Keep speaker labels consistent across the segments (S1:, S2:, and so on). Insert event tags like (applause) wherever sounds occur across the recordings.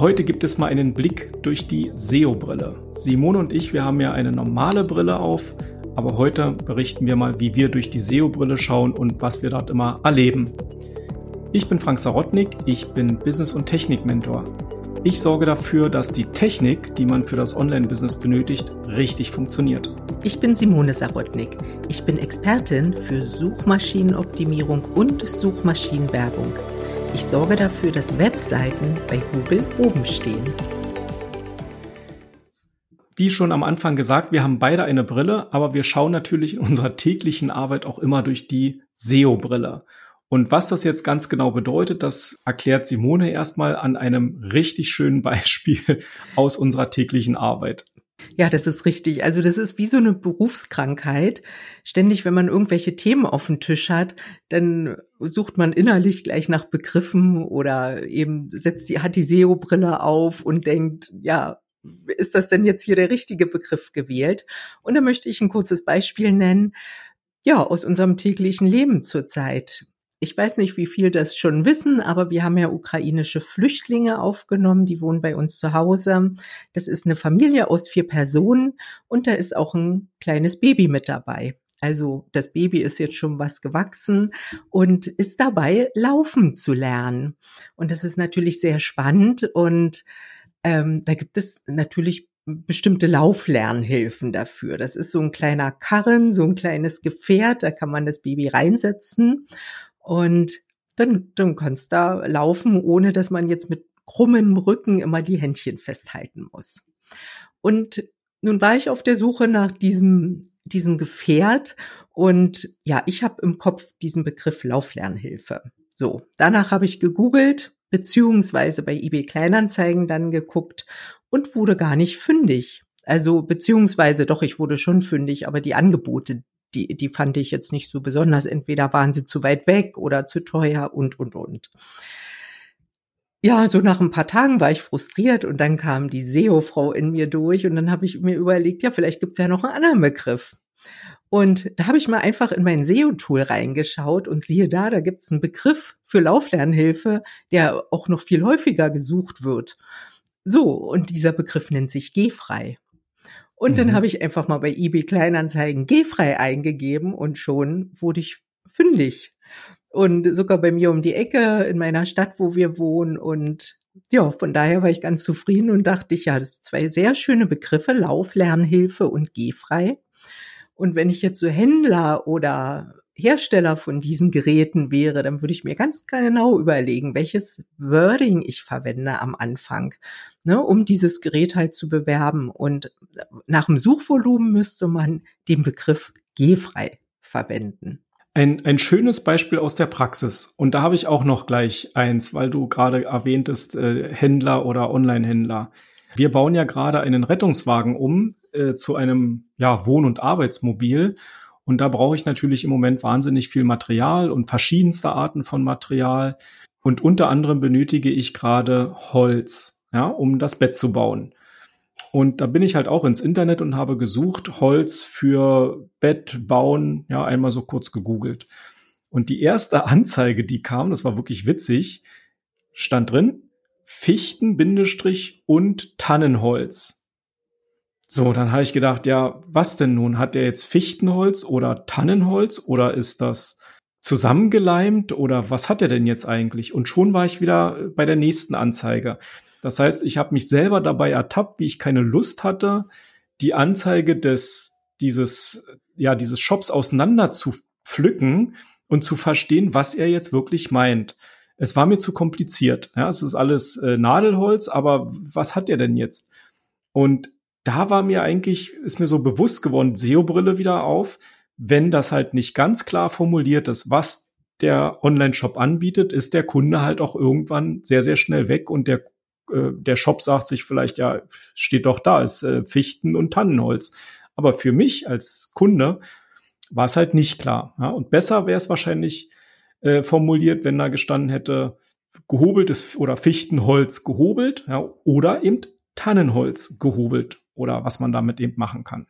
S1: Heute gibt es mal einen Blick durch die SEO-Brille. Simone und ich, wir haben ja eine normale Brille auf, aber heute berichten wir mal, wie wir durch die SEO-Brille schauen und was wir dort immer erleben. Ich bin Frank Sarotnik, ich bin Business- und Technik-Mentor. Ich sorge dafür, dass die Technik, die man für das Online-Business benötigt, richtig funktioniert.
S2: Ich bin Simone Sarotnik. Ich bin Expertin für Suchmaschinenoptimierung und Suchmaschinenwerbung. Ich sorge dafür, dass Webseiten bei Google oben stehen.
S1: Wie schon am Anfang gesagt, wir haben beide eine Brille, aber wir schauen natürlich in unserer täglichen Arbeit auch immer durch die SEO-Brille. Und was das jetzt ganz genau bedeutet, das erklärt Simone erstmal an einem richtig schönen (laughs) Beispiel aus unserer täglichen Arbeit.
S2: Ja, das ist richtig. Also das ist wie so eine Berufskrankheit. Ständig, wenn man irgendwelche Themen auf dem Tisch hat, dann sucht man innerlich gleich nach Begriffen oder eben setzt die, hat die SEO-Brille auf und denkt, ja, ist das denn jetzt hier der richtige Begriff gewählt? Und da möchte ich ein kurzes Beispiel nennen. Ja, aus unserem täglichen Leben zurzeit. Ich weiß nicht, wie viel das schon wissen, aber wir haben ja ukrainische Flüchtlinge aufgenommen, die wohnen bei uns zu Hause. Das ist eine Familie aus vier Personen und da ist auch ein kleines Baby mit dabei. Also das Baby ist jetzt schon was gewachsen und ist dabei, laufen zu lernen. Und das ist natürlich sehr spannend und ähm, da gibt es natürlich bestimmte Lauflernhilfen dafür. Das ist so ein kleiner Karren, so ein kleines Gefährt, da kann man das Baby reinsetzen und dann, dann kannst da laufen, ohne dass man jetzt mit krummem Rücken immer die Händchen festhalten muss. Und nun war ich auf der Suche nach diesem, diesem Gefährt und ja, ich habe im Kopf diesen Begriff Lauflernhilfe. So, danach habe ich gegoogelt, beziehungsweise bei eBay Kleinanzeigen dann geguckt und wurde gar nicht fündig. Also beziehungsweise doch, ich wurde schon fündig, aber die Angebote, die, die fand ich jetzt nicht so besonders. Entweder waren sie zu weit weg oder zu teuer und, und, und. Ja, so nach ein paar Tagen war ich frustriert und dann kam die SEO-Frau in mir durch und dann habe ich mir überlegt, ja, vielleicht gibt's ja noch einen anderen Begriff. Und da habe ich mal einfach in mein SEO-Tool reingeschaut und siehe da, da gibt's einen Begriff für Lauflernhilfe, der auch noch viel häufiger gesucht wird. So, und dieser Begriff nennt sich Gehfrei. Und mhm. dann habe ich einfach mal bei eBay Kleinanzeigen G-frei eingegeben und schon wurde ich fündig. Und sogar bei mir um die Ecke in meiner Stadt, wo wir wohnen. Und ja, von daher war ich ganz zufrieden und dachte ich, ja, das sind zwei sehr schöne Begriffe, Lauflernhilfe und G-frei. Und wenn ich jetzt so Händler oder Hersteller von diesen Geräten wäre, dann würde ich mir ganz genau überlegen, welches Wording ich verwende am Anfang, ne, um dieses Gerät halt zu bewerben. Und nach dem Suchvolumen müsste man den Begriff G-frei verwenden.
S1: Ein, ein schönes Beispiel aus der Praxis. Und da habe ich auch noch gleich eins, weil du gerade erwähntest, äh, Händler oder Online-Händler. Wir bauen ja gerade einen Rettungswagen um äh, zu einem ja, Wohn- und Arbeitsmobil. Und da brauche ich natürlich im Moment wahnsinnig viel Material und verschiedenste Arten von Material. Und unter anderem benötige ich gerade Holz, ja, um das Bett zu bauen. Und da bin ich halt auch ins Internet und habe gesucht, Holz für Bett bauen, ja, einmal so kurz gegoogelt. Und die erste (laughs) Anzeige, die kam, das war wirklich witzig, stand drin, Fichten, Bindestrich und Tannenholz. So, dann habe ich gedacht, ja, was denn nun? Hat der jetzt Fichtenholz oder Tannenholz oder ist das zusammengeleimt oder was hat er denn jetzt eigentlich? Und schon war ich wieder bei der nächsten Anzeige. Das heißt, ich habe mich selber dabei ertappt, wie ich keine Lust hatte, die Anzeige des dieses ja dieses Shops auseinander zu pflücken und zu verstehen, was er jetzt wirklich meint. Es war mir zu kompliziert. Ja, es ist alles äh, Nadelholz, aber was hat er denn jetzt? Und da war mir eigentlich, ist mir so bewusst geworden, SEO-Brille wieder auf, wenn das halt nicht ganz klar formuliert ist, was der Online-Shop anbietet, ist der Kunde halt auch irgendwann sehr, sehr schnell weg und der, äh, der Shop sagt sich vielleicht, ja, steht doch da, ist äh, Fichten und Tannenholz. Aber für mich als Kunde war es halt nicht klar. Ja? Und besser wäre es wahrscheinlich äh, formuliert, wenn da gestanden hätte, gehobeltes oder Fichtenholz gehobelt ja, oder eben Tannenholz gehobelt oder was man damit eben machen kann.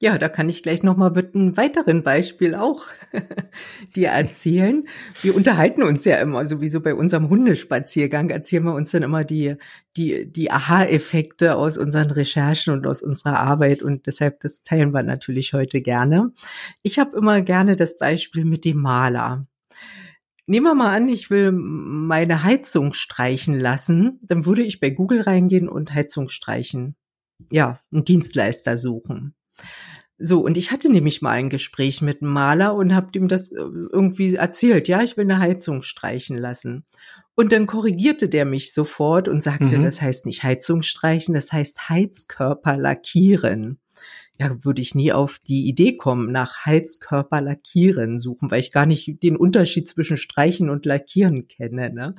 S2: Ja, da kann ich gleich noch mal mit einem weiteren Beispiel auch (laughs) dir erzählen. Wir unterhalten uns ja immer, sowieso bei unserem Hundespaziergang erzählen wir uns dann immer die, die, die Aha-Effekte aus unseren Recherchen und aus unserer Arbeit und deshalb das teilen wir natürlich heute gerne. Ich habe immer gerne das Beispiel mit dem Maler. Nehmen wir mal an, ich will meine Heizung streichen lassen, dann würde ich bei Google reingehen und Heizung streichen. Ja, einen Dienstleister suchen. So, und ich hatte nämlich mal ein Gespräch mit einem Maler und habe ihm das äh, irgendwie erzählt. Ja, ich will eine Heizung streichen lassen. Und dann korrigierte der mich sofort und sagte, mhm. das heißt nicht Heizung streichen, das heißt Heizkörper lackieren. Ja, würde ich nie auf die Idee kommen, nach Heizkörper lackieren suchen, weil ich gar nicht den Unterschied zwischen streichen und lackieren kenne. Ne?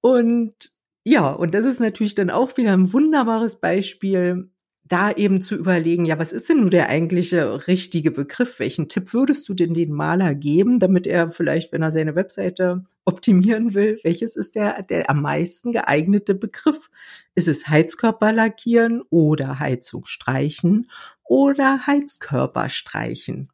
S2: Und ja, und das ist natürlich dann auch wieder ein wunderbares Beispiel, da eben zu überlegen, ja, was ist denn nun der eigentliche richtige Begriff? Welchen Tipp würdest du denn den Maler geben, damit er vielleicht, wenn er seine Webseite optimieren will, welches ist der, der am meisten geeignete Begriff? Ist es Heizkörper lackieren oder Heizung streichen oder Heizkörper streichen?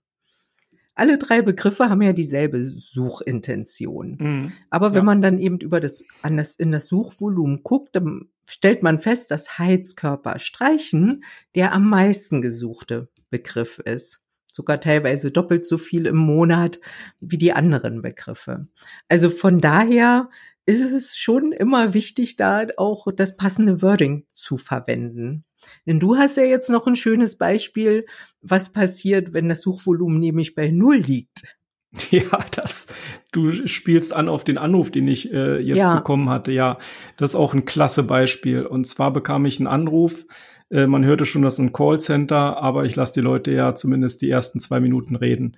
S2: Alle drei Begriffe haben ja dieselbe Suchintention. Mhm. Aber wenn ja. man dann eben über das, an das, in das Suchvolumen guckt, dann stellt man fest, dass Heizkörper streichen der am meisten gesuchte Begriff ist. Sogar teilweise doppelt so viel im Monat wie die anderen Begriffe. Also von daher ist es schon immer wichtig, da auch das passende Wording zu verwenden. Denn du hast ja jetzt noch ein schönes Beispiel, was passiert, wenn das Suchvolumen nämlich bei Null liegt. (laughs)
S1: Ja, das, du spielst an auf den Anruf, den ich äh, jetzt ja. bekommen hatte. Ja, das ist auch ein klasse Beispiel. Und zwar bekam ich einen Anruf. Äh, man hörte schon, das ist ein Callcenter, aber ich lasse die Leute ja zumindest die ersten zwei Minuten reden.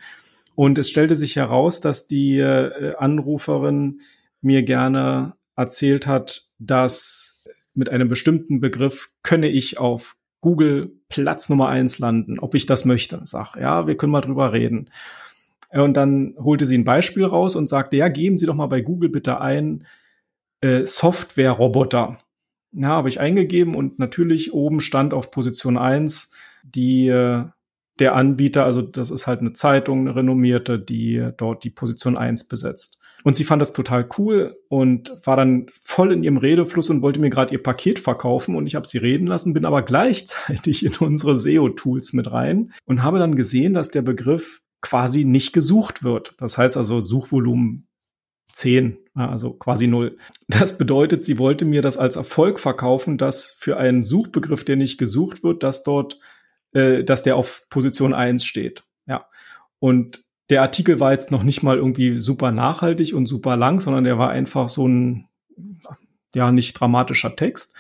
S1: Und es stellte sich heraus, dass die äh, Anruferin mir gerne erzählt hat, dass mit einem bestimmten Begriff könne ich auf Google Platz Nummer eins landen, ob ich das möchte. Sag, ja, wir können mal drüber reden. Und dann holte sie ein Beispiel raus und sagte, ja, geben Sie doch mal bei Google bitte ein äh, Software-Roboter. Ja, habe ich eingegeben und natürlich oben stand auf Position eins die äh, der Anbieter, also das ist halt eine Zeitung, eine renommierte, die dort die Position eins besetzt. Und sie fand das total cool und war dann voll in ihrem Redefluss und wollte mir gerade ihr Paket verkaufen und ich habe sie reden lassen, bin aber (laughs) gleichzeitig in unsere SEO-Tools mit rein und habe dann gesehen, dass der Begriff quasi nicht gesucht wird. Das heißt also Suchvolumen 10, also quasi null. Das bedeutet, sie wollte mir das als Erfolg verkaufen, dass für einen Suchbegriff, der nicht gesucht wird, dass dort, äh, dass der auf Position 1 steht. Ja. Und der Artikel war jetzt noch nicht mal irgendwie super nachhaltig und super lang, sondern der war einfach so ein, ja, nicht dramatischer Text.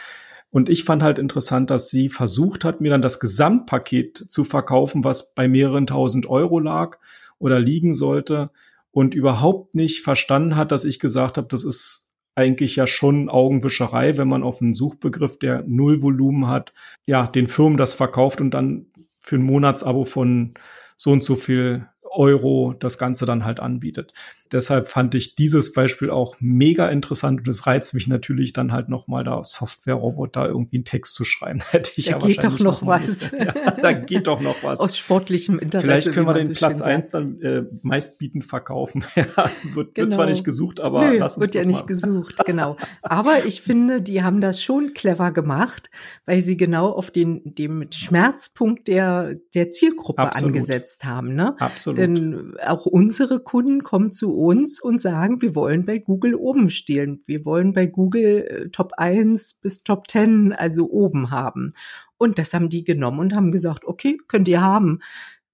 S1: Und ich fand halt interessant, dass sie versucht hat, mir dann das Gesamtpaket zu verkaufen, was bei mehreren tausend Euro lag oder liegen sollte und überhaupt nicht verstanden hat, dass ich gesagt habe, das ist eigentlich ja schon Augenwischerei, wenn man auf einen Suchbegriff, der null Volumen hat, ja, den Firmen das verkauft und dann für ein Monatsabo von so und so viel Euro das Ganze dann halt anbietet. Deshalb fand ich dieses Beispiel auch mega interessant und es reizt mich natürlich dann halt nochmal da Software-Roboter irgendwie einen Text zu schreiben. (laughs)
S2: Hätte ich da ja geht doch noch, noch was.
S1: Ja, da geht doch noch was.
S2: Aus sportlichem Interesse.
S1: Vielleicht können wir den so Platz eins dann äh, meistbieten verkaufen. (laughs) ja, wird, genau. wird zwar nicht gesucht, aber
S2: Nö, lass uns wird das ja nicht machen. gesucht, (laughs) genau. Aber ich finde, die haben das schon clever gemacht, weil sie genau auf den dem Schmerzpunkt der der Zielgruppe Absolut. angesetzt haben. Ne?
S1: Absolut.
S2: Denn auch unsere Kunden kommen zu uns und sagen, wir wollen bei Google oben stehen. Wir wollen bei Google äh, Top 1 bis Top 10, also oben haben. Und das haben die genommen und haben gesagt, okay, könnt ihr haben.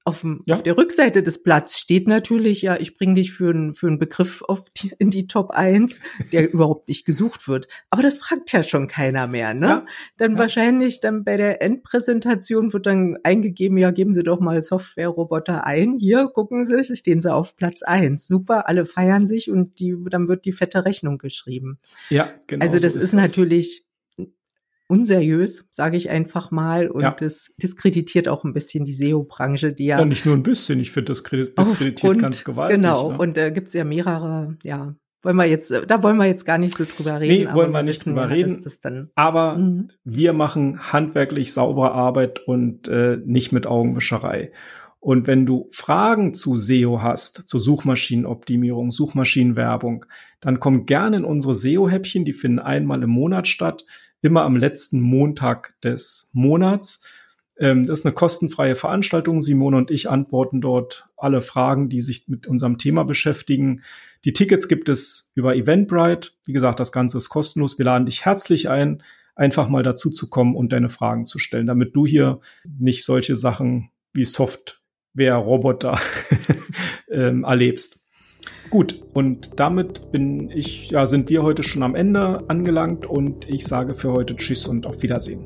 S2: Auf, dem, ja. auf der Rückseite des Blatts steht natürlich, ja, ich bringe dich für, einen für einen Begriff auf die, in die Top 1, der (laughs) überhaupt nicht gesucht wird. Aber das fragt ja schon keiner mehr, ne? Ja. Dann ja. wahrscheinlich dann bei der Endpräsentation wird dann eingegeben, ja, geben Sie doch mal Software-Roboter ein. Hier, gucken Sie, stehen Sie auf Platz 1. Super, alle feiern sich und die, dann wird die fette Rechnung geschrieben.
S1: Ja, genau.
S2: Also das so ist, ist das. natürlich unseriös, sage ich einfach mal. Und ja. das diskreditiert auch ein bisschen die SEO-Branche, die ja.
S1: Ja, nicht nur ein bisschen, ich finde, das diskreditiert ganz gewaltig.
S2: Genau, ne? und da äh, gibt's ja mehrere, ja, wollen wir jetzt, da wollen wir jetzt gar nicht so drüber reden.
S1: Nee, wollen wir nicht drüber ja, reden. aber mhm. wir machen handwerklich saubere Arbeit und äh, nicht mit Augenwischerei. Und wenn du Fragen zu SEO hast, zu Suchmaschinenoptimierung, Suchmaschinenwerbung, dann komm gerne in unsere SEO-Häppchen. Die finden einmal im Monat statt, immer am letzten Montag des Monats. Ähm, das ist eine kostenfreie Veranstaltung. Simone und ich antworten dort alle Fragen, die sich mit unserem Thema beschäftigen. Die Tickets gibt es über Eventbrite. Wie gesagt, das Ganze ist kostenlos. Wir laden dich herzlich ein, einfach mal dazu zu kommen und deine Fragen zu stellen, damit du hier nicht solche Sachen wie Soft Roboter (laughs) ähm, erlebst. Gut, und damit bin ich, ja, sind wir heute schon am Ende angelangt und ich sage für heute Tschüss und auf Wiedersehen.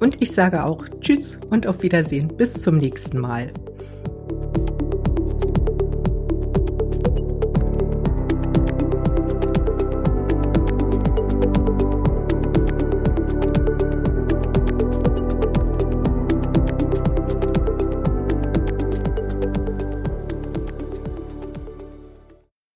S2: Und ich sage auch Tschüss und auf Wiedersehen. Bis zum nächsten Mal.